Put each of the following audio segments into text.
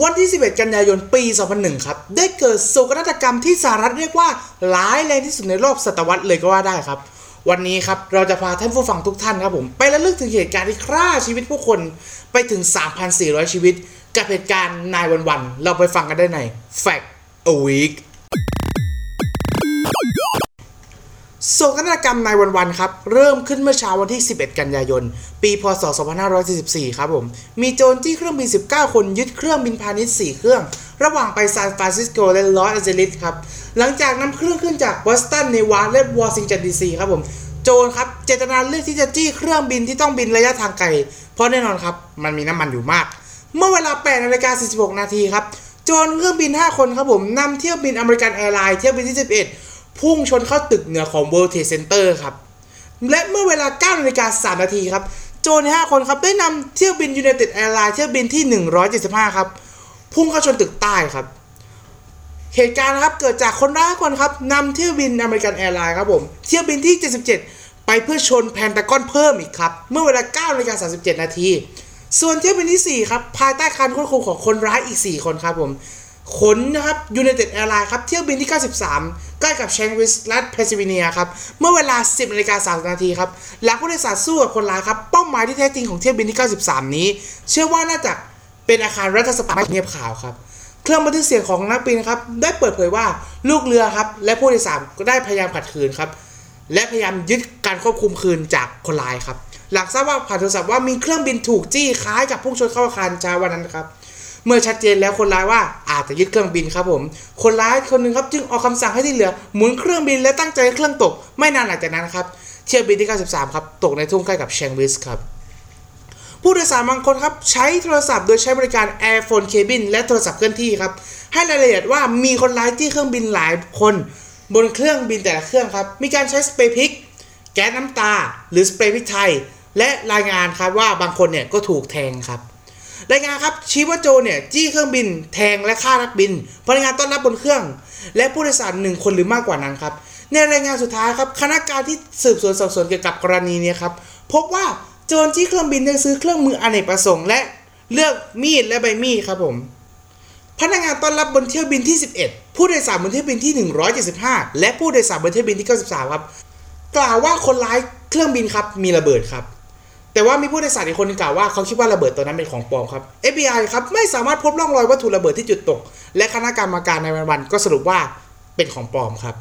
วันที่ 11 กันยายน ปี 2001 ครับ ได้เกิดโศกนาฏกรรมที่สหรัฐเรียกว่าร้ายแรงที่สุดในรอบศตวรรษเลยก็ว่าได้ครับ วันนี้ครับ เราจะพาท่านผู้ฟังทุกท่านครับผม ไประลึกถึงเหตุการณ์ที่ฆ่าชีวิตผู้คนไปถึง 3,400 ชีวิต กับเหตุการณ์นายวันวันๆเราไปฟังกันได้ใน Fact a Week โศกนาฏกรรมนายวันวันๆครับ เริ่มขึ้นเมื่อเช้าวันที่ 11 กันยายน ปีพศ 2544 ครับผม มีโจรจี้เครื่องบิน 19 คนยึดเครื่องบินพาณิชย์ 4 เครื่อง ระหว่างไปซานฟรานซิสโกและลอสแอนเจลิสครับ หลังจากนำเครื่องขึ้นจากบอสตันนวร์กและวอชิงตันดีซีครับผม โจรครับ เจตนาเลือกที่จะจี้เครื่องบินที่ต้องบินระยะทางไกล เพราะแน่นอนครับ มันมีน้ำมันอยู่มาก เมื่อเวลา8นาฬิกา46 นาทีครับ โจรเครื่องบิน 5 คนครับผมนำเที่ยวบิน American Airlines เที่ยวบินที่ 11 พุ่งชนเข้าตึกเหนือของ World Trade Center ครับ และเมื่อเวลา9นาฬิกา3นาทีครับโจร5คนครับได้นำเที่ยวบิน United Airlines เที่ยวบินที่ 175 ครับ พุ่งเข้าชนตึกใต้ครับ เหตุการณ์นะครับเกิดจากคนร้ายคนครับนำเที่ยวบิน American Airlines ครับผมเที่ยวบินที่ 77 ไปพุ่งชนเพนตากอนเพิ่มอีกครับ เมื่อเวลา9นาฬิกา37 นาที ส่วนเที่ยวบินที่ 4 ครับ ภายใต้การควบคุมของคนร้ายอีก 4 คนครับผม ชนนะครับ United Airlines ครับเที่ยวบินที่ 93 ใกล้กับแชงก์สวิลล์รัฐเพนซิลเวเนียครับ เมื่อเวลา 10นาฬิกา30นาทีครับ หลังผู้โดยสารสู้กับคนร้ายครับ เป้าหมายที่แท้จริงของเที่ยวบินที่ 93 นี้ เชื่อว่าน่าจะเป็นอาคารรัฐสภาไม่ก็ทำเนียบขาวครับ เครื่องบันทึกเสียงของนักบินครับ ได้เปิดเผยว่าลูกเรือครับ และผู้โดยสารก็ได้พยายามขัดขืนครับ และพยายามยึดการควบคุมคืนจากคนร้ายครับ หลังทราบว่าผ่านโทรศัพท์ว่ามีเครื่องบินถูกจี้คล้ายกับพุ่งชนเข้าอาคารเช้าวันนั้นครับ เมื่อชัดเจนแล้วคนร้ายว่าอาจจะยึดเครื่องบินครับผม คนร้ายคนหนึ่งครับจึงออกคำสั่งให้ที่เหลือหมุนเครื่องบินและตั้งใจให้เครื่องตก ไม่นานหลังจากนั้นครับเที่ยวบินที่ 93 ครับตกในทุ่งใกล้กับเชงวิสครับผู้โดยสารบางคนครับใช้โทรศัพท์โดยใช้บริการ Airphone Cabin และโทรศัพท์เคลื่อนที่ครับให้รายละเอียดว่ามีคนร้ายที่เครื่องบินหลายคน บนเครื่องบินแต่ละเครื่องครับมีการใช้สเปรย์พิก แก๊สน้ำตา หรือสเปรย์พิกไทย และรายงานครับว่าบางคนเนี่ยก็ถูกแทงครับ รายงานครับชี้ว่าโจเนี่ยจี้เครื่องบินแทงและฆ่านักบินพนักงานต้อนรับบนเครื่อง และผู้โดยสารหนึ่งคนหรือมากกว่านั้นครับในรายงานสุดท้ายครับคณะการที่สืบสวนสอบสวนเกี่ยวกับกรณีเนี้ครับพบว่าโจรจี้เครื่องบินได้ซื้อเครื่องมืออเนกประสงค์และเลือกมีดและใบมีดครับผมพนักงานต้อนรับบนเที่ยวบินที่ 11 ผู้โดยสารบนเที่ยวบินที่ 175 และผู้โดยสารบนเที่ยวบินที่ 93 ครับ กล่าวว่าคนร้ายเครื่องบินครับมีระเบิดครับ แต่ว่ามีผู้โดยสารอีกคนหนึงกล่าวว่าเขาคิดว่าระเบิดตัวนั้นเป็นของปลอมครับ FBI ครับไม่สามารถพบร่องรอยวัตถุระเบิดที่จุดตก และคณะกรรมการ nine one one ก็สรุปว่าเป็นของปลอมครับ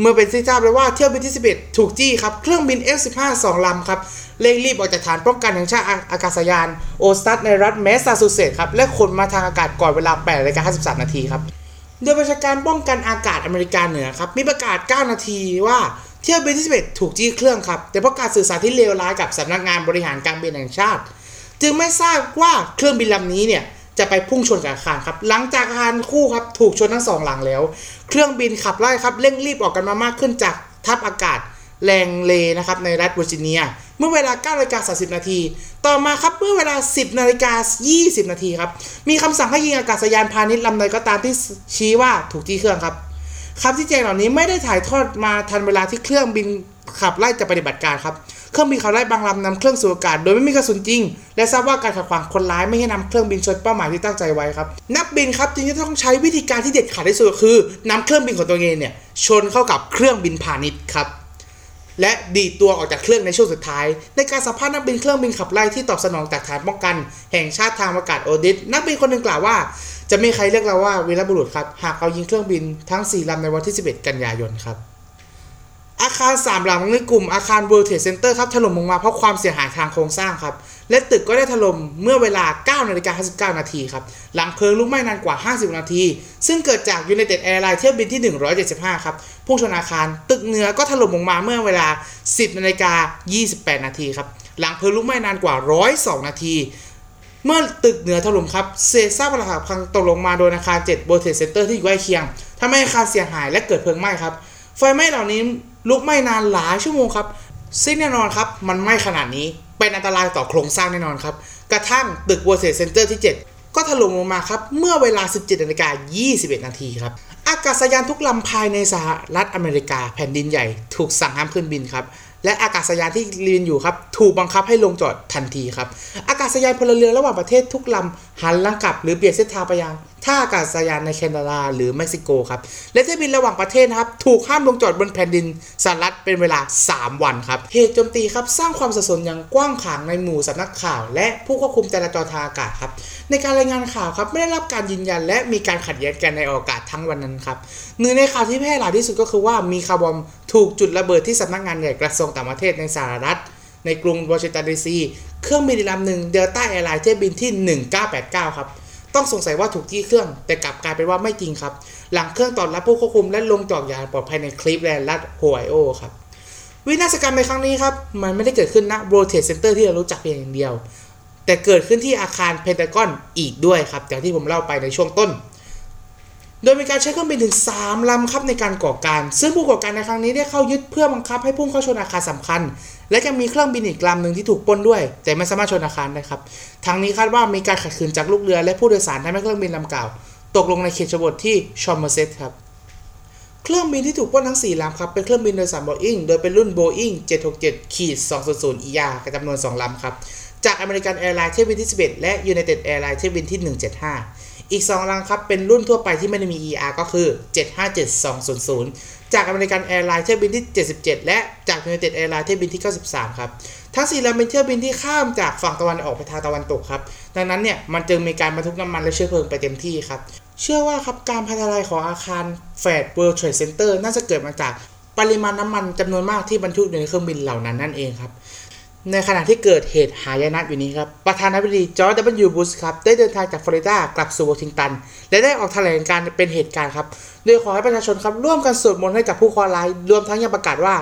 เมื่อเป็นที่ทราบแล้วว่าเที่ยวบินที่ 11 ถูกจี้ครับ เครื่องบิน F-15 สองลำครับเร่งรีบออกจากฐานป้องกันแห่งชาติอาอากาศยานโอทิสในรัฐแมสซาชูเซตส์ครับและขึ้นมาทางอากาศก่อนเวลา8นาฬิกา53 นาทีครับโดยบัญชาการป้องกันอากาศอเมริกาเหนือครับมีประกาศ 9 นาทีว่า เที่ยวบินที่11ถูกจี้เครื่องครับ แต่เพราะการสื่อสารที่เลวร้ายกับสำนักงานบริหารการบินแห่งชาติ จึงไม่ทราบว่าเครื่องบินลำนี้เนี่ยจะไปพุ่งชนกับอาคารครับ หลังจากอาคารคู่ครับถูกชนทั้งสองหลังแล้ว เครื่องบินขับไล่ครับเร่งรีบออกกันมามากขึ้นจากทัพอากาศแรงเลนะครับในรัฐเวอร์จิเนีย เมื่อเวลา9นาฬิกา30 นาที ต่อมาครับเมื่อเวลา 10นาฬิกา20 นาทีครับ มีคำสั่งให้ยิงอากาศยานพาณิชย์ลำใดก็ตามที่ชี้ว่าถูกจี้เครื่องครับ คำที่แจงเหล่านี้ไม่ได้ถ่ายทอดมาทันเวลาที่เครื่องบินขับไล่จะปฏิบัติการครับเครื่องบินขับไล่บางลำนำเครื่องสู่อากาศโดยไม่มีกระสุนจริง และทราบว่าการขัดขวางคนร้ายไม่ให้นำเครื่องบินชนเป้าหมายที่ตั้งใจไว้ครับ นักบินครับจึงจะต้องใช้วิธีการที่เด็ดขาดที่สุดคือนำเครื่องบินของตัวเองเนี่ยชนเข้ากับเครื่องบินพาณิชย์ครับและดีตัวออกจากเครื่องในช่วงสุดท้าย ในการสัมภาษณ์นักบินเครื่องบินขับไล่ที่ตอบสนองจากฐานป้องกัน แห่งชาติทางอากาศโอดิสนักบินคนหนึ่งกล่าวว่า จะมีใครเรียกเราว่าวีรบุรุษครับ หากเรายิงเครื่องบินทั้ง 4 ลำในวันที่ 11 กันยายนครับ อาคาร 3 หลังในกลุ่มอาคาร World Trade Center ครับถล่มลงมาเพราะความเสียหายทางโครงสร้างครับ และตึกก็ได้ถล่มเมื่อเวลา9นาฬิกา59 นาทีครับ หลังเพลิงลุกไหม้นานกว่า 50 นาที ซึ่งเกิดจาก United Airlines เที่ยวบินที่ 175 ครับพุ่งชนอาคารตึกเหนือก็ถล่มลงมาเมื่อเวลา 10นาฬิกา28 นาทีครับหลังเพลิงลุกไหม้นานกว่า 102 นาที เมื่อตึกเหนือถล่มครับเศษซากปรักหักพังตกลงมาโดยอาคาร7 World Trade Center ที่อยู่ใกล้เคียงทำให้อาคารเสียหายและเกิดเพลิงไหม้ครับ ไฟไหม้เหล่านี้ลุกไหม้นานหลายชั่วโมงครับซึ่งแน่นอนครับ มันไหม้ขนาดนี้เป็นอันตรายต่อโครงสร้างแน่นอนครับ กระทั่งตึก World Trade Center ที่ 7 ก็ถล่มลงมาครับ เมื่อเวลา 17นาฬิกา21 นาทีครับ อากาศยานทุกลำภายในสหรัฐอเมริกาแผ่นดินใหญ่ ถูกสั่งห้ามขึ้นบินครับ และอากาศยานที่บินอยู่ครับถูกบังคับให้ลงจอดทันทีครับ อากาศยานพลเรือนระหว่างประเทศทุกลำหันหลังกลับหรือเปลี่ยนเส้นทางไปยัง ท่าอากาศยานในแคนาดาหรือเม็กซิโกครับและเที่ยวบินระหว่างประเทศนะครับถูกห้ามลงจอดบนแผ่นดินสหรัฐเป็นเวลา 3 วันครับเหตุโจมตีครับสร้างความสับสนอย่างกว้างขวางในหมู่สำนักข่าว และผู้ควบคุมจราจรทางอากาศครับในการรายงานข่าวครับไม่ได้รับการยืนยัน และมีการขัดแย้งกันในอากาศทั้งวันนั้นครับหนึ่งในข่าวที่แพร่หลายที่สุดก็คือว่ามีคาร์บอมบ์ถูกจุดระเบิดที่สำนักงานใหญ่กระทรวงต่างประเทศในสหรัฐในกรุงวอชิงตันดีซี เครื่องบินลำหนึ่งเดลต้าแอร์ไลน์เที่ยวบินที่ 1989 ครับ ต้องสงสัยว่าถูกจี้เครื่อง แต่กลับกลายเป็นว่าไม่จริงครับ หลังเครื่องตอบรับผู้ควบคุมและลงจอดอย่างปลอดภัยในคลีฟแลนด์รัฐโฮไอโอครับ วินาศกรรมในครั้งนี้ครับ มันไม่ได้เกิดขึ้นณ World Trade Center ที่เรารู้จักเพียงอย่างเดียว แต่เกิดขึ้นที่อาคารเพนทากอนอีกด้วยครับอย่างที่ผมเล่าไปในช่วงต้น โดยมีการใช้เครื่องบินถึง 3 ลำครับในการก่อการ ซึ่งผู้ก่อการในครั้งนี้ได้เข้ายึดเพื่อบังคับให้พุ่งเข้าชนอาคารสำคัญ และยังมีเครื่องบินอีกลำหนึ่งที่ถูกปล้นด้วย แต่ไม่สามารถชนอาคารได้ครับ ทางนี้คาดว่ามีการขัดขืนจากลูกเรือ และผู้โดยสารทำให้เครื่องบินลำเก่าตกลงในเขตชนบทที่ชอมเมอร์เซตครับ เครื่องบินที่ถูกปล้นทั้ง 4 ลำครับ เป็นเครื่องบินโดยสาร Boeing โดยเป็นรุ่น Boeing 767ขีด200 ER กับจำนวน 2 ลำครับ จากอเมริกันแอร์ไลน์เที่ยวบินที่ 11 และ United Airlines เที่ยวบินที่ 175 อีก2ลำครับ เป็นรุ่นทั่วไปที่ไม่ได้มี ER ก็คือ 757-200 จากอเมริกันแอร์ไลน์เที่ยวบินที่ 77 และจาก United Airlines เที่ยวบินที่ 93 ครับ ทั้ง4ลำเป็นเที่ยวบินที่ข้ามจากฝั่งตะวันออกไปทางตะวันตกครับ ดังนั้นเนี่ยมันจึงมีการบรรทุกน้ำมันและเชื้อเพลิงไปเต็มที่ครับ เชื่อว่าครับการพังทลายของอาคารแฟด World Trade Center น่าจะเกิดมาจากปริมาณน้ำมันจำนวนมากที่บรรทุกอยู่ในเครื่องบินเหล่านั้นนั่นเองครับ ในขณะที่เกิดเหตุหายนะอยู่นี้ครับ ประธานาธิบดีจอร์จ W. บุชครับ ได้เดินทางจากฟลอริดากลับสู่วอชิงตัน และได้ออกแถลงการเป็นเหตุการณ์ครับ โดยขอให้ประชาชนครับร่วมกันสวดมนต์ให้กับผู้คราะห์ร้าย รวมทั้งยังประกาศว่า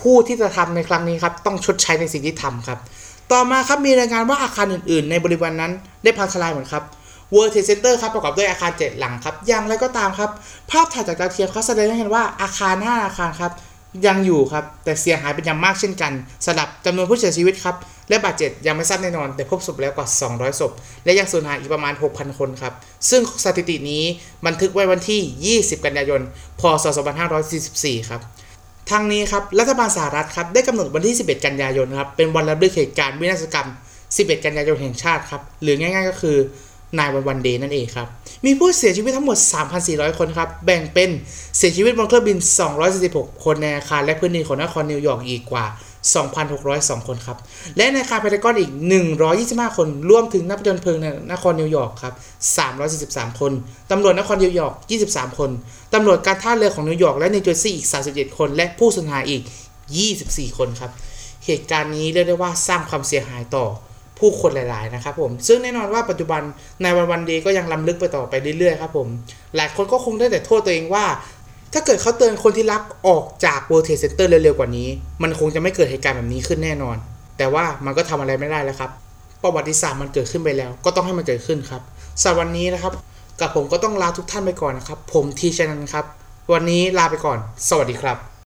ผู้ที่จะทำในครั้งนี้ครับ ต้องชดใช้ในสิ่งที่ทำครับ ต่อมาครับมีรายงานว่าอาคารอื่น ๆ ในบริเวณนั้นได้พังทลายเหมือนครับ World Trade Center ครับประกอบด้วยอาคาร 7 หลังครับอย่างไรก็ตามครับ ภาพถ่ายจากดาวเทียมเขาแสดงให้เห็นว่าอาคาร 5 อาคารครับ ยังอยู่ครับ แต่เสียหายเป็นอย่างมากเช่นกันสำหรับจำนวนผู้เสียชีวิตครับ และบาดเจ็บยังไม่ทราบแน่นอน แต่พบศพแล้วกว่า 200 ศพ และยังสูญหายอีกประมาณ 6,000 คนครับ ซึ่งสถิตินี้บันทึกไว้วันที่ 20 กันยายน พศ 2544 ครับทางนี้ครับรัฐบาลสหรัฐครับได้กำหนดวันที่ 11 กันยายนครับเป็นวันรำลึกเหตุการณ์วินาศกรรม 11 กันยายนแห่งชาติครับหรือง่ายๆก็คือ nine one one day นั่นเองครับ มีผู้เสียชีวิตทั้งหมด 3,400 คนครับ แบ่งเป็นเสียชีวิตบนเครื่องบิน 246 คนในอาคารและพื้นดินของนครนิวยอร์กอีกกว่า 2,602 คนครับ และในอาคารเพนตากอนอีก 125 คน รวมถึงนักผจญเพลิงในนครนิวยอร์กครับ 343 คน ตำรวจนครนิวยอร์ก 23 คน ตำรวจการท่าเรือของนิวยอร์กและนิวเจอร์ซีย์อีก 37 คน และผู้สูญหายอีก 24 คนครับ เหตุการณ์นี้เรียกได้ว่าสร้างความเสียหายต่อ ผู้คนหลาย ๆ นะครับผม ซึ่งแน่นอนว่าปัจจุบันในวันวันดย์ก็ยังล้ำลึกไปต่อไปเรื่อย ๆ ครับผม หลายคนก็คงได้แต่โทษตัวเองว่า ถ้าเกิดเขาเตือนคนที่รักออกจาก World Trade Center เร็ว ๆ กว่านี้ มันคงจะไม่เกิดเหตุการณ์แบบนี้ขึ้นแน่นอน แต่ว่ามันก็ทำอะไรไม่ได้แล้วครับ ประวัติศาสตร์มันเกิดขึ้นไปแล้ว ก็ต้องให้มันเกิดขึ้นครับสำหรับวันนี้นะครับ กับผมก็ต้องลาทุกท่านไปก่อนนะครับ ผมทีชนันครับ วันนี้ลาไปก่อน สวัสดีครับ